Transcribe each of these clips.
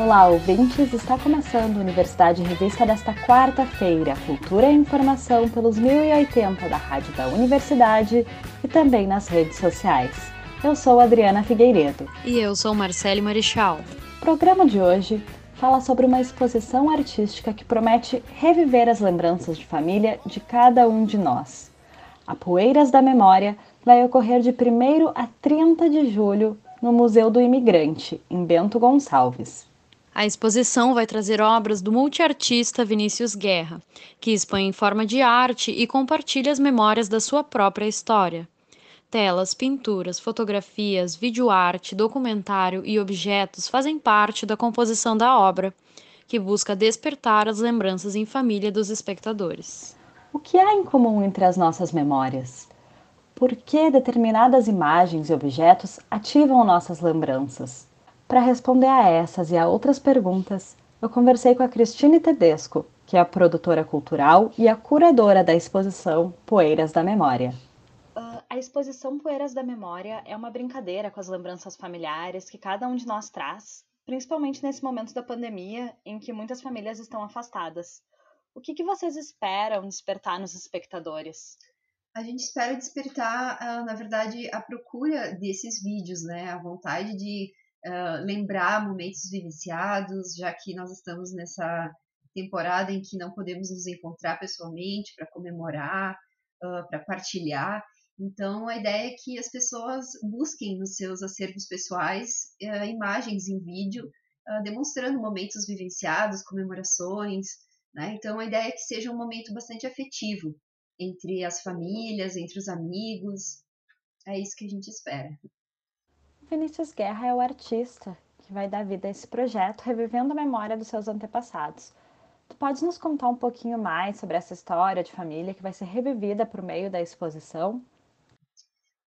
Olá, ouvintes! Está começando a Universidade Revista desta quarta-feira, Cultura e Informação pelos 1080 da Rádio da Universidade e também nas redes sociais. Eu sou Adriana Figueiredo. E eu sou Marcele Marichal. O programa de hoje fala sobre uma exposição artística que promete reviver as lembranças de família de cada um de nós. A Poeiras da Memória vai ocorrer de 1 a 30 de julho no Museu do Imigrante, em Bento Gonçalves. A exposição vai trazer obras do multiartista Vinícius Guerra, que expõe em forma de arte e compartilha as memórias da sua própria história. Telas, pinturas, fotografias, videoarte, documentário e objetos fazem parte da composição da obra, que busca despertar as lembranças em família dos espectadores. O que há em comum entre as nossas memórias? Por que determinadas imagens e objetos ativam nossas lembranças? Para responder a essas e a outras perguntas, eu conversei com a Cristine Tedesco, que é a produtora cultural e a curadora da exposição Poeiras da Memória. Uh, a exposição Poeiras da Memória é uma brincadeira com as lembranças familiares que cada um de nós traz, principalmente nesse momento da pandemia em que muitas famílias estão afastadas. O que, que vocês esperam despertar nos espectadores? A gente espera despertar, uh, na verdade, a procura desses vídeos, né? A vontade de uh, lembrar momentos vivenciados, já que nós estamos nessa temporada em que não podemos nos encontrar pessoalmente para comemorar, uh, para partilhar. Então, a ideia é que as pessoas busquem nos seus acervos pessoais uh, imagens em vídeo demonstrando momentos vivenciados, comemorações. Né? Então, a ideia é que seja um momento bastante afetivo entre as famílias, entre os amigos. É isso que a gente espera. Vinícius Guerra é o artista que vai dar vida a esse projeto, revivendo a memória dos seus antepassados. Tu podes nos contar um pouquinho mais sobre essa história de família que vai ser revivida por meio da exposição?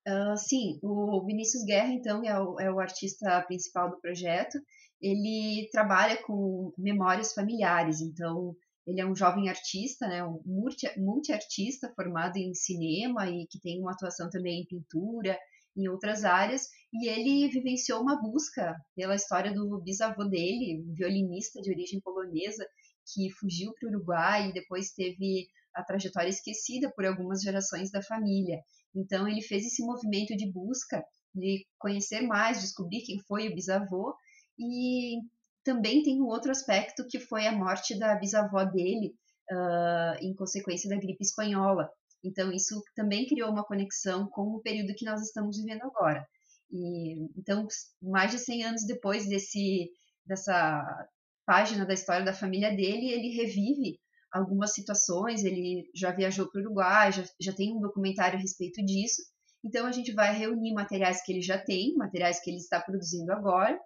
Uh, sim, o Vinícius Guerra, então, é o, é o artista principal do projeto. Ele trabalha com memórias familiares, então, ele é um jovem artista, né, um multi-artista formado em cinema e que tem uma atuação também em pintura, em outras áreas, e ele vivenciou uma busca pela história do bisavô dele, um violinista de origem polonesa, que fugiu para o Uruguai e depois teve a trajetória esquecida por algumas gerações da família. Então ele fez esse movimento de busca, de conhecer mais, descobrir quem foi o bisavô, e também tem um outro aspecto que foi a morte da bisavó dele uh, em consequência da gripe espanhola. Então, isso também criou uma conexão com o período que nós estamos vivendo agora. E, então, mais de 100 anos depois desse, dessa página da história da família dele, ele revive algumas situações, ele já viajou para o Uruguai, já, já tem um documentário a respeito disso. Então, a gente vai reunir materiais que ele já tem, materiais que ele está produzindo agora.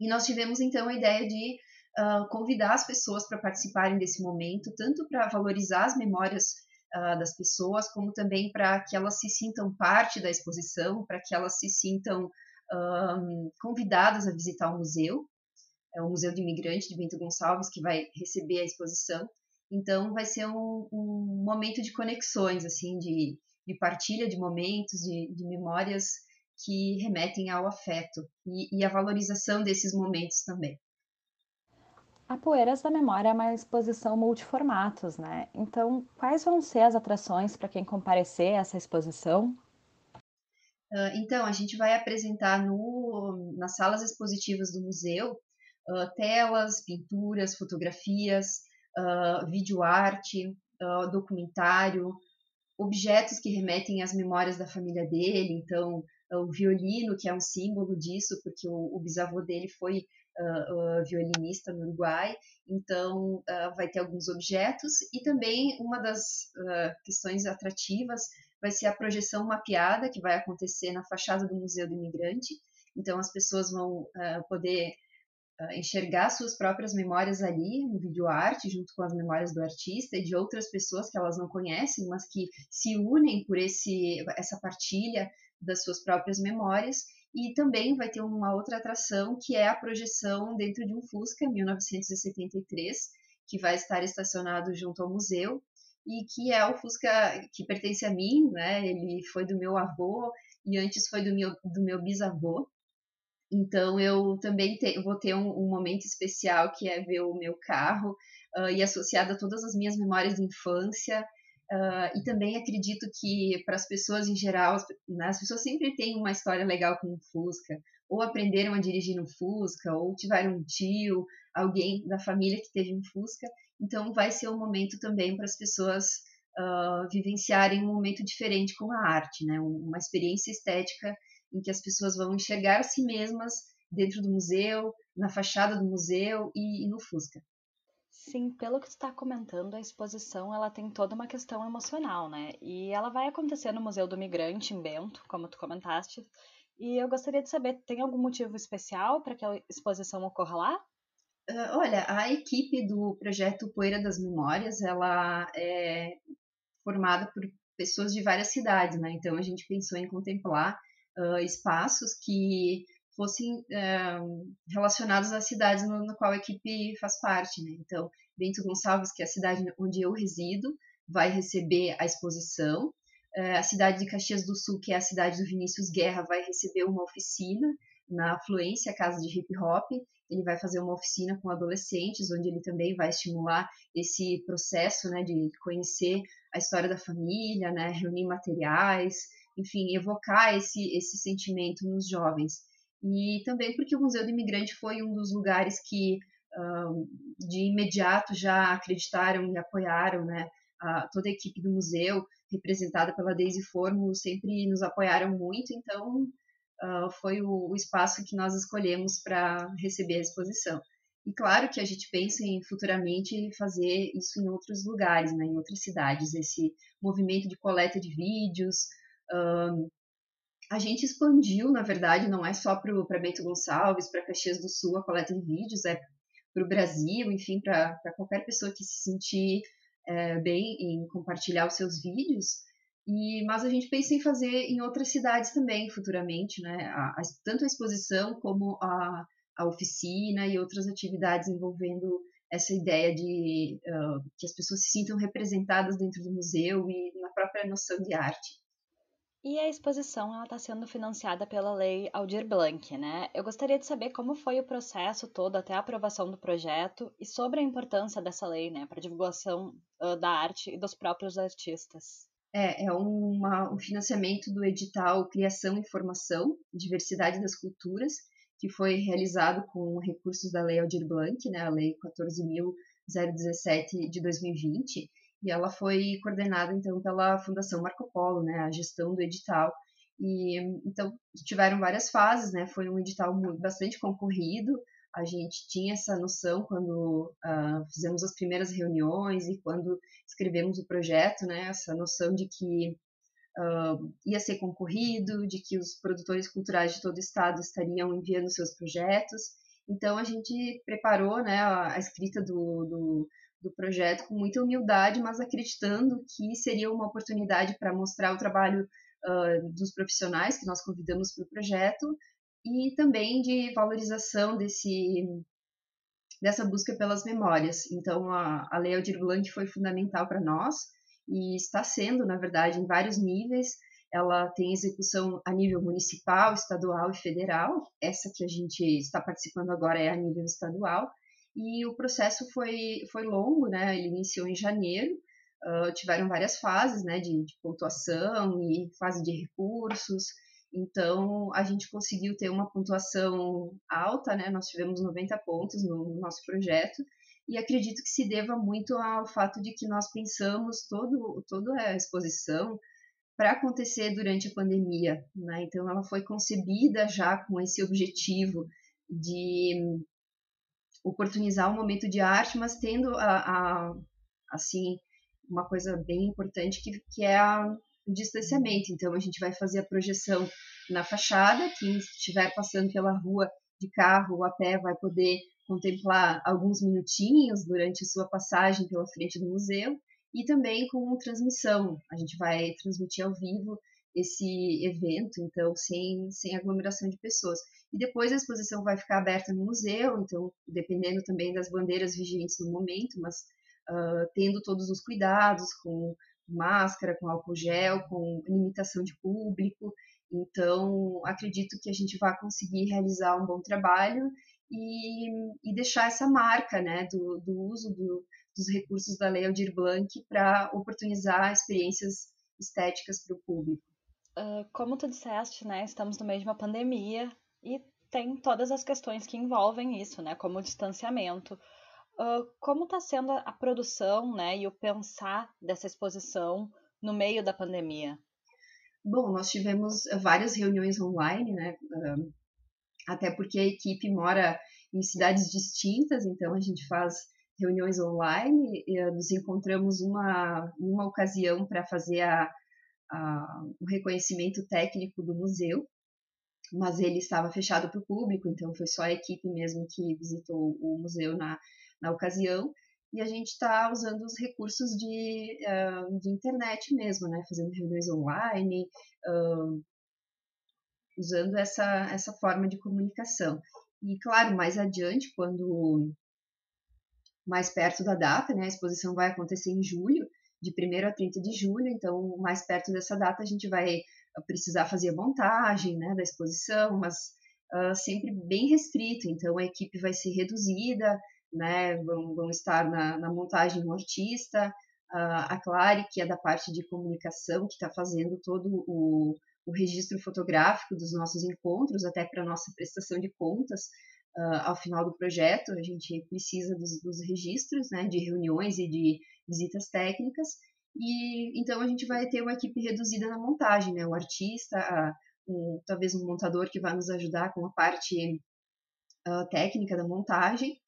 E nós tivemos, então, a ideia de uh, convidar as pessoas para participarem desse momento, tanto para valorizar as memórias uh, das pessoas, como também para que elas se sintam parte da exposição, para que elas se sintam um, convidadas a visitar o museu, é o Museu do Imigrante de Bento Gonçalves, que vai receber a exposição. Então, vai ser um, um momento de conexões, assim, de, de partilha de momentos, de, de memórias que remetem ao afeto e, e a valorização desses momentos também. A Poeiras da Memória é uma exposição multiformatos, né? Então, quais vão ser as atrações para quem comparecer a essa exposição? Uh, então, a gente vai apresentar no, nas salas expositivas do museu uh, telas, pinturas, fotografias, uh, videoarte, uh, documentário, objetos que remetem às memórias da família dele. Então, o violino, que é um símbolo disso, porque o, o bisavô dele foi uh, violinista no Uruguai, então uh, vai ter alguns objetos e também uma das questões atrativas vai ser a projeção mapeada que vai acontecer na fachada do Museu do Imigrante. Então as pessoas vão poder enxergar suas próprias memórias ali no videoarte, junto com as memórias do artista e de outras pessoas que elas não conhecem, mas que se unem por esse, essa partilha das suas próprias memórias e também vai ter uma outra atração que é a projeção dentro de um Fusca 1973, que vai estar estacionado junto ao museu e que é o Fusca que pertence a mim, né? Ele foi do meu avô e antes foi do meu, do meu bisavô. Então eu também te, vou ter um, um, momento especial que é ver o meu carro uh, e associado a todas as minhas memórias de infância. Uh, e também acredito que para as pessoas em geral, as, né, as, pessoas sempre têm uma história legal com o Fusca, ou aprenderam a dirigir no Fusca, ou tiveram um tio, alguém da família que teve um Fusca. Então vai ser um momento também para as pessoas uh, vivenciarem um momento diferente com a arte, né? uma experiência estética em que as pessoas vão enxergar a si mesmas dentro do museu, na fachada do museu e, e no Fusca. Sim, pelo que está comentando, a exposição ela tem toda uma questão emocional, né? E ela vai acontecer no Museu do Migrante, em Bento, como tu comentaste. E eu gostaria de saber, tem algum motivo especial para que a exposição ocorra lá? Uh, olha, a equipe do projeto Poeira das Memórias, ela é formada por pessoas de várias cidades, né? Então a gente pensou em contemplar uh, espaços que fossem uh, relacionados às cidades no, no, qual a equipe faz parte. Né? Então, Bento Gonçalves, que é a cidade onde eu resido, vai receber a exposição. Uh, a cidade de Caxias do Sul, que é a cidade do Vinícius Guerra, vai receber uma oficina na Fluência, casa de hip hop. Ele vai fazer uma oficina com adolescentes, onde ele também vai estimular esse processo né, de conhecer a história da família, né, reunir materiais, enfim, evocar esse, esse sentimento nos jovens. E também porque o Museu do Imigrante foi um dos lugares que de imediato já acreditaram e apoiaram, né? Toda a equipe do museu, representada pela Daisy Formo, sempre nos apoiaram muito, então uh, foi o, espaço que nós escolhemos para receber a exposição. E claro que a gente pensa em futuramente fazer isso em outros lugares, né, em outras cidades, esse movimento de coleta de vídeos, a gente expandiu, na verdade, não é só para Bento Gonçalves, para Caxias do Sul a coleta de vídeos, é para o Brasil, enfim, para qualquer pessoa que se sentir é, bem em compartilhar os seus vídeos. E, mas a gente pensa em fazer em outras cidades também futuramente, né? A, a, tanto a exposição como a, a oficina e outras atividades envolvendo essa ideia de uh, que as pessoas se sintam representadas dentro do museu e na própria noção de arte. E a exposição está sendo financiada pela Lei Aldir Blanc, né? Eu gostaria de saber como foi o processo todo até a aprovação do projeto e sobre a importância dessa lei, né, para divulgação uh, da arte e dos próprios artistas. É, é uma, um financiamento do edital Criação e Formação, Diversidade das Culturas, que foi realizado com recursos da Lei Aldir Blanc, né, a Lei 14.017 de 2020, e ela foi coordenada então pela Fundação Marco Polo, né, a gestão do edital. E então tiveram várias fases, né? Foi um edital muito, bastante concorrido. A gente tinha essa noção quando uh, fizemos as primeiras reuniões e quando escrevemos o projeto, né? Essa noção de que uh, ia ser concorrido, de que os produtores culturais de todo o estado estariam enviando seus projetos. Então a gente preparou, né, a, a escrita do, do do projeto com muita humildade, mas acreditando que seria uma oportunidade para mostrar o trabalho uh, dos profissionais que nós convidamos para o projeto e também de valorização desse dessa busca pelas memórias. Então, a, a Lei Aldir Blanc foi fundamental para nós e está sendo, na verdade, em vários níveis. Ela tem execução a nível municipal, estadual e federal. Essa que a gente está participando agora é a nível estadual e o processo foi, foi longo, né? Ele iniciou em janeiro, uh, tiveram várias fases, né? De, de, pontuação e fase de recursos. Então, a gente conseguiu ter uma pontuação alta, né? Nós tivemos 90 pontos no, no nosso projeto e acredito que se deva muito ao fato de que nós pensamos todo, toda a exposição para acontecer durante a pandemia, né? Então, ela foi concebida já com esse objetivo de oportunizar um momento de arte, mas tendo a, a assim uma coisa bem importante que, que é a, o distanciamento. Então a gente vai fazer a projeção na fachada, quem estiver passando pela rua de carro ou a pé vai poder contemplar alguns minutinhos durante sua passagem pela frente do museu e também com transmissão. A gente vai transmitir ao vivo esse evento, então sem, sem aglomeração de pessoas. E depois a exposição vai ficar aberta no museu, então dependendo também das bandeiras vigentes no momento, mas uh, tendo todos os cuidados com máscara, com álcool gel, com limitação de público. Então, acredito que a gente vai conseguir realizar um bom trabalho e, e deixar essa marca né, do, do uso do, dos recursos da Lei Aldir Blanc para oportunizar experiências estéticas para o público. Uh, como tu disseste, né, estamos no meio de uma pandemia e tem todas as questões que envolvem isso, né, como o distanciamento. Uh, como está sendo a produção né, e o pensar dessa exposição no meio da pandemia? Bom, nós tivemos várias reuniões online, né? Uh, até porque a equipe mora em cidades distintas, então a gente faz reuniões online, e, nos encontramos uma, uma ocasião para fazer a, o reconhecimento técnico do museu, mas ele estava fechado para o público, então foi só a equipe mesmo que visitou o museu na, na ocasião, e a gente está usando os recursos de, uh, de internet mesmo, né, fazendo reuniões online, uh, usando essa, essa forma de comunicação. E, claro, mais adiante, quando mais perto da data, né, a exposição vai acontecer em julho, de 1 a 30 de julho, então, mais perto dessa data, a gente vai precisar fazer a montagem né, da exposição, mas uh, sempre bem restrito, então a equipe vai ser reduzida, né, vão, vão estar na, na montagem um artista, uh, a Clare, que é da parte de comunicação, que está fazendo todo o, o registro fotográfico dos nossos encontros, até para nossa prestação de contas uh, ao final do projeto. A gente precisa dos, dos registros, né, de reuniões e de visitas técnicas. E então a gente vai ter uma equipe reduzida na montagem, né, o artista, um, talvez um montador que vai nos ajudar com a parte uh, técnica da montagem.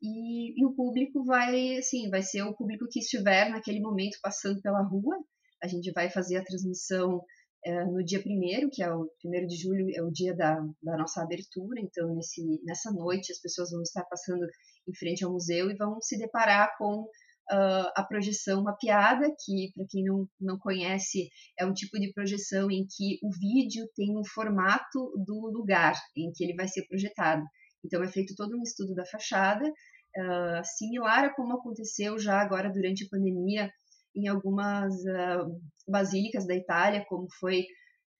E, e, o público vai, assim, vai ser o público que estiver naquele momento passando pela rua. A gente vai fazer a transmissão é, no dia primeiro, que é o primeiro de julho, é o dia da, da nossa abertura. Então, nesse, nessa noite, as pessoas vão estar passando em frente ao museu e vão se deparar com uh, a projeção mapeada, que, para quem não, não conhece, é um tipo de projeção em que o vídeo tem um formato do lugar em que ele vai ser projetado. Então, é feito todo um estudo da fachada, uh, similar a como aconteceu já agora durante a pandemia em algumas uh, basílicas da Itália, como foi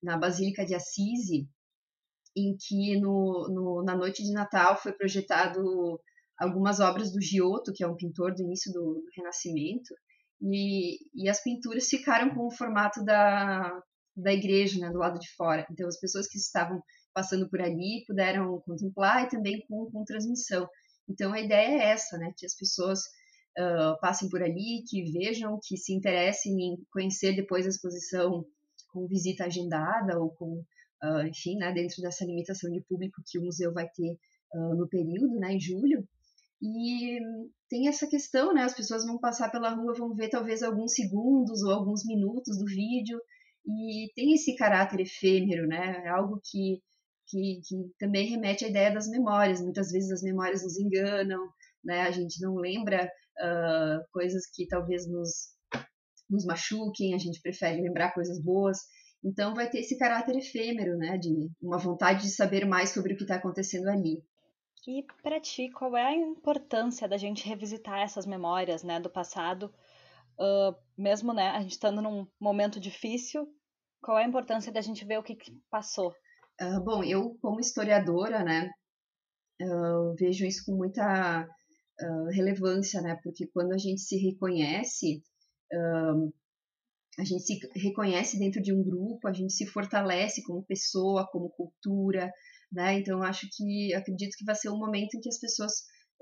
na Basílica de Assisi, em que no, no, na noite de Natal foi projetado algumas obras do Giotto, que é um pintor do início do, Renascimento, e, e, as pinturas ficaram com o formato da, da igreja, né, do lado de fora. Então, as pessoas que estavam passando por ali puderam contemplar e também com, com transmissão. Então, a ideia é essa, né, que as pessoas uh, passem por ali, que vejam, que se interessem em conhecer depois a exposição com visita agendada ou com, uh, enfim, né, dentro dessa limitação de público que o museu vai ter uh, no período, né, em julho. E tem essa questão, né, as pessoas vão passar pela rua, vão ver talvez alguns segundos ou alguns minutos do vídeo, e tem esse caráter efêmero, né, é algo que que, que, também remete à ideia das memórias. Muitas vezes as memórias nos enganam, né? A gente não lembra uh, coisas que talvez nos, nos machuquem, a gente prefere lembrar coisas boas. Então vai ter esse caráter efêmero, né, de uma vontade de saber mais sobre o que está acontecendo ali. E para ti, qual é a importância da gente revisitar essas memórias, né, do passado, uh, mesmo, né, a gente estando num momento difícil, qual é a importância da gente ver o que, que passou? Uh, bom, eu como historiadora, né, uh, vejo isso com muita relevância, né? Porque quando a gente se reconhece, a gente se reconhece dentro de um grupo, a gente se fortalece como pessoa, como cultura, né? Então acho que acredito que vai ser um momento em que as pessoas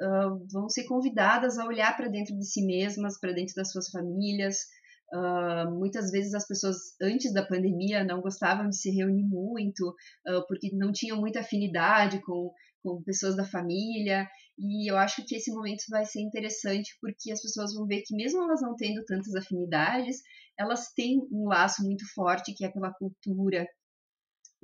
uh, vão ser convidadas a olhar para dentro de si mesmas, para dentro das suas famílias. Uh, muitas vezes as pessoas antes da pandemia não gostavam de se reunir muito uh, porque não tinham muita afinidade com, com pessoas da família e eu acho que esse momento vai ser interessante porque as pessoas vão ver que, mesmo elas não tendo tantas afinidades, elas têm um laço muito forte que é pela cultura,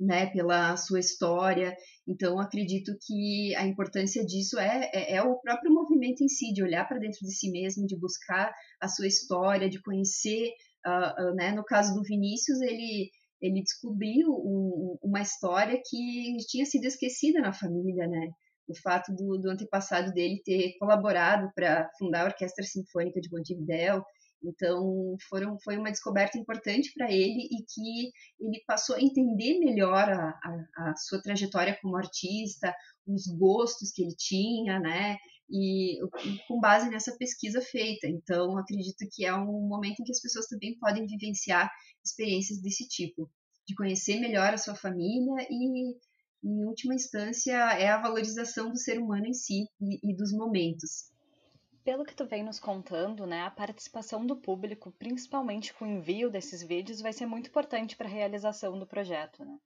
né, pela sua história. Então, acredito que a importância disso é, é, é o próprio movimento em si, de olhar para dentro de si mesmo, de buscar a sua história, de conhecer. Uh, uh, né? No caso do Vinícius, ele, ele descobriu um, uma história que tinha sido esquecida na família, né? o fato do, do antepassado dele ter colaborado para fundar a Orquestra Sinfônica de Montevidéu. Então, foram, foi uma descoberta importante para ele e que ele passou a entender melhor a, a, a, sua trajetória como artista, os gostos que ele tinha, né? E com base nessa pesquisa feita. Então, acredito que é um momento em que as pessoas também podem vivenciar experiências desse tipo, de conhecer melhor a sua família e, em última instância, é a valorização do ser humano em si e, e dos momentos. Pelo que tu vem nos contando, né, a participação do público, principalmente com o envio desses vídeos, vai ser muito importante para a realização do projeto, né?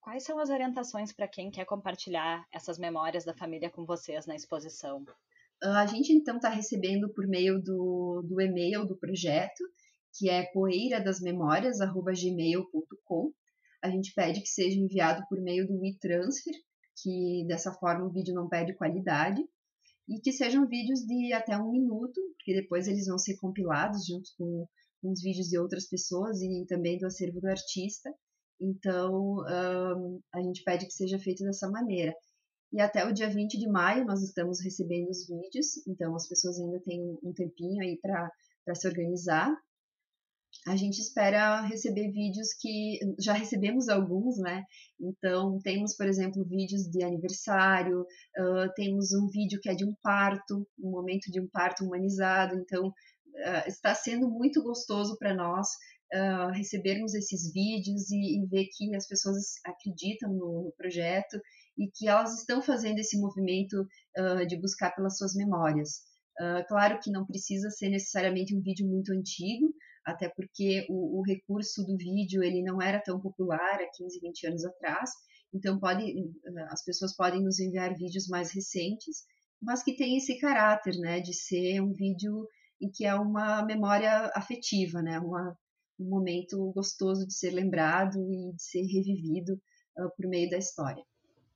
Quais são as orientações para quem quer compartilhar essas memórias da família com vocês na exposição? Ah, a gente então está recebendo por meio do, do e-mail do projeto, que é poeiradasmemórias@gmail.com. A gente pede que seja enviado por meio do WeTransfer, que dessa forma o vídeo não perde qualidade e que sejam vídeos de até um minuto, porque depois eles vão ser compilados junto com, os vídeos de outras pessoas e também do acervo do artista. Então, um, a gente pede que seja feito dessa maneira. E até o dia 20 de maio nós estamos recebendo os vídeos, então as pessoas ainda têm um tempinho aí para se organizar a gente espera receber vídeos que já recebemos alguns, né? Então, temos, por exemplo, vídeos de aniversário, uh, temos um vídeo que é de um parto, um momento de um parto humanizado. Então, uh, está sendo muito gostoso para nós uh, recebermos esses vídeos e, e, ver que as pessoas acreditam no, no, projeto e que elas estão fazendo esse movimento de buscar pelas suas memórias. claro que não precisa ser necessariamente um vídeo muito antigo, até porque o, o, recurso do vídeo ele não era tão popular há 15, 20 anos atrás, então pode, as pessoas podem nos enviar vídeos mais recentes, mas que tem esse caráter, né, de ser um vídeo em que é uma memória afetiva, né, uma, um momento gostoso de ser lembrado e de ser revivido uh, por meio da história.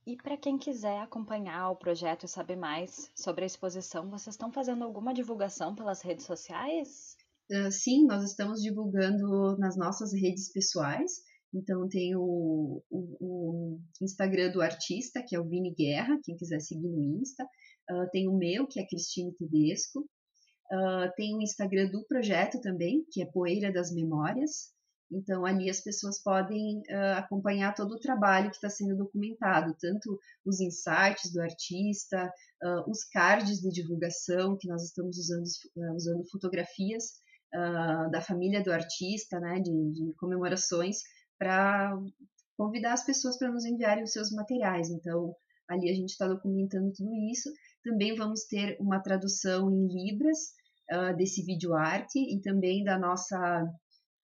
E para quem quiser acompanhar o projeto e saber mais sobre a exposição, vocês estão fazendo alguma divulgação pelas redes sociais? Uh, sim, nós estamos divulgando nas nossas redes pessoais. Então, tem o, o, o, Instagram do artista, que é o Vini Guerra, quem quiser seguir no Insta. Uh, tem o meu, que é Cristine Tedesco. Uh, tem o Instagram do projeto também, que é Poeira das Memórias. Então, ali as pessoas podem uh, acompanhar todo o trabalho que está sendo documentado, tanto os insights do artista, uh, os cards de divulgação, que nós estamos usando, usando fotografias uh, da família do artista, né, de, de comemorações, para convidar as pessoas para nos enviarem os seus materiais. Então, ali a gente está documentando tudo isso. Também vamos ter uma tradução em Libras uh, desse vídeo arte e também da nossa,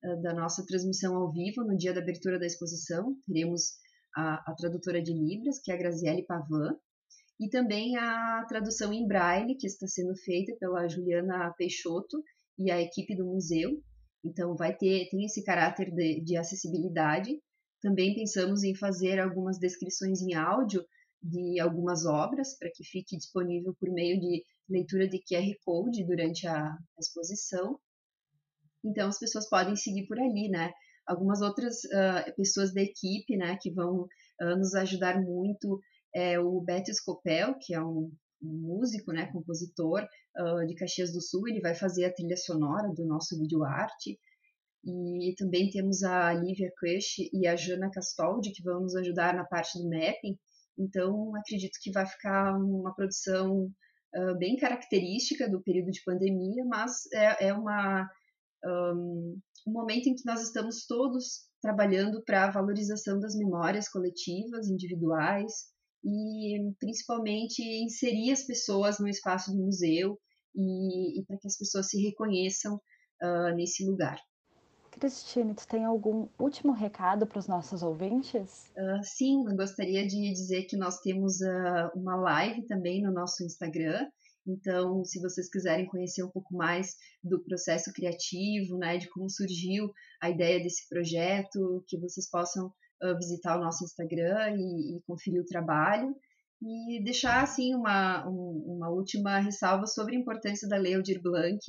uh, da nossa transmissão ao vivo no dia da abertura da exposição. Teremos a, a tradutora de Libras, que é a Graziele Pavan, e também a tradução em braille, que está sendo feita pela Juliana Peixoto, e a equipe do museu. Então, vai ter tem esse caráter de, de acessibilidade. Também pensamos em fazer algumas descrições em áudio de algumas obras para que fique disponível por meio de leitura de QR Code durante a, exposição. Então, as pessoas podem seguir por ali, né? Algumas outras uh, pessoas da equipe, né, que vão uh, nos ajudar muito é o Beto Scopel, que é um músico, né, compositor de Caxias do Sul, ele vai fazer a trilha sonora do nosso vídeo arte. E também temos a Lívia Kush e a Jana Castoldi, que vão nos ajudar na parte do mapping. Então, acredito que vai ficar uma produção uh, bem característica do período de pandemia, mas é, é uma, um, um momento em que nós estamos todos trabalhando para a valorização das memórias coletivas, individuais, e principalmente inserir as pessoas no espaço do museu e, e para que as pessoas se reconheçam uh, nesse lugar. Cristine, tu tem algum último recado para os nossos ouvintes? Uh, sim, gostaria de dizer que nós temos uh, uma live também no nosso Instagram. Então, se vocês quiserem conhecer um pouco mais do processo criativo, né, de como surgiu a ideia desse projeto, que vocês possam uh, visitar o nosso Instagram e, e, conferir o trabalho. E deixar, assim, uma, um, uma última ressalva sobre a importância da Lei Aldir Blanc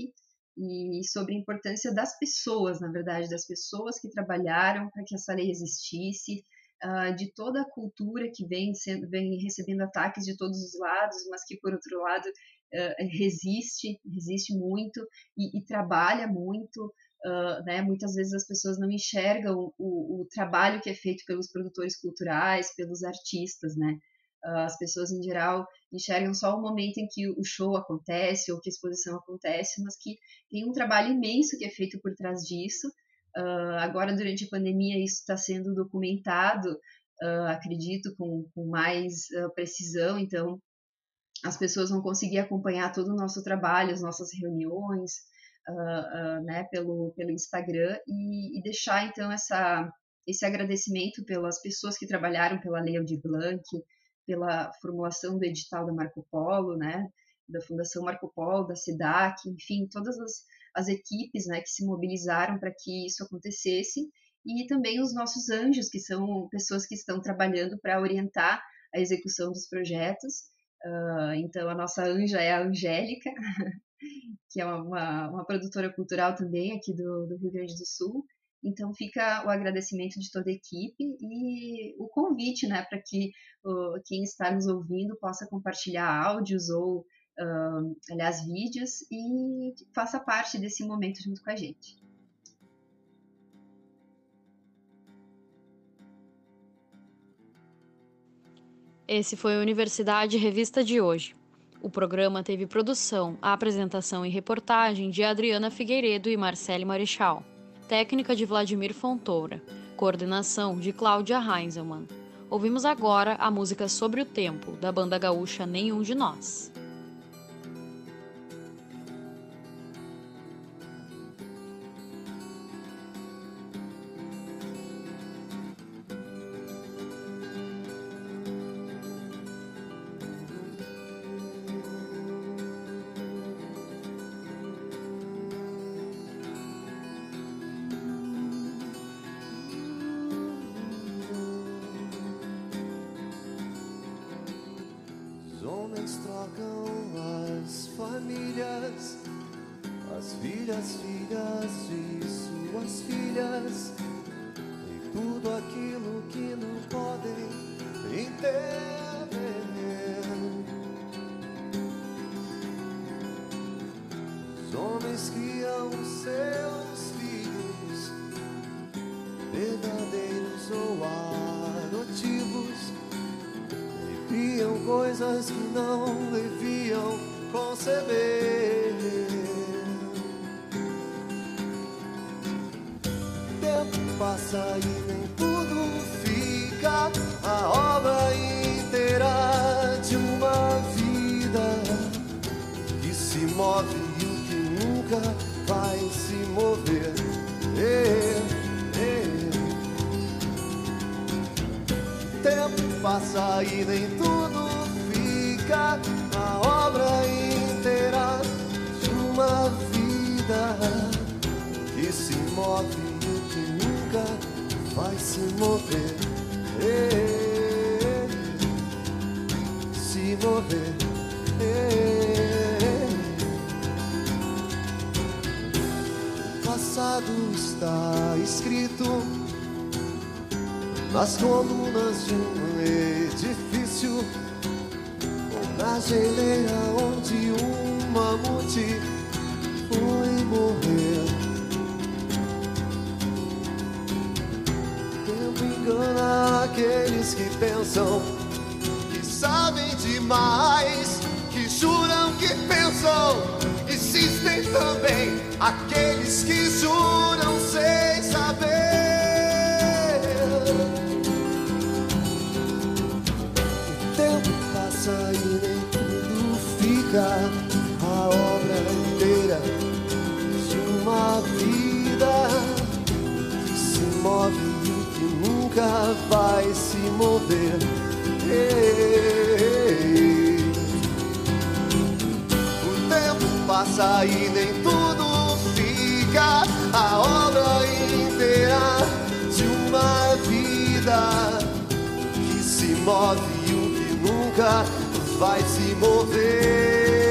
e sobre a importância das pessoas, na verdade, das pessoas que trabalharam para que essa lei existisse, uh, de toda a cultura que vem, sendo, vem recebendo ataques de todos os lados, mas que, por outro lado, uh, resiste, resiste muito e, e trabalha muito. Uh, né? Muitas vezes as pessoas não enxergam o, o, trabalho que é feito pelos produtores culturais, pelos artistas, né? As pessoas em geral enxergam só o momento em que o show acontece ou que a exposição acontece, mas que tem um trabalho imenso que é feito por trás disso. Uh, agora, durante a pandemia, isso está sendo documentado, uh, acredito, com, com mais uh, precisão, então as pessoas vão conseguir acompanhar todo o nosso trabalho, as nossas reuniões, né, pelo, pelo Instagram e, e, deixar, então, essa, esse agradecimento pelas pessoas que trabalharam pela Lei de Blanc, pela formulação do edital da Marco Polo, né, da Fundação Marco Polo, da SEDAC, enfim, todas as as equipes né, que se mobilizaram para que isso acontecesse, e também os nossos anjos, que são pessoas que estão trabalhando para orientar a execução dos projetos. Uh, então, a nossa anja é a Angélica, que é uma, uma, produtora cultural também aqui do, do Rio Grande do Sul. Então fica o agradecimento de toda a equipe e o convite, né, para que uh, quem está nos ouvindo possa compartilhar áudios ou uh, aliás, vídeos e faça parte desse momento junto com a gente. Esse foi a Universidade Revista de hoje. O programa teve produção, apresentação e reportagem de Adriana Figueiredo e Marcele Marechal, técnica de Vladimir Fontoura, coordenação de Cláudia Heinzelmann. Ouvimos agora a música Sobre o Tempo, da banda gaúcha Nenhum de Nós. mães trocam as famílias, as filhas, filhas de suas filhas, e tudo aquilo que não podem entender. Os homens criam os seus coisas que não deviam conceber. Tempo passa e nem tudo fica, a obra inteira de uma vida que se move e o que nunca vai se mover. Tempo passa e nem tudo fica a obra inteira de uma vida que se move e que nunca vai se mover. se mover. passado está escrito nas colunas de um edifício geleira onde um mamute foi morrer. Tempo engana aqueles que pensam que sabem demais, que juram que pensam. Existem também aqueles que juram sem saber. Nunca vai se mover. O tempo passa e nem tudo fica, a obra inteira de uma vida que se move e o que nunca vai se mover.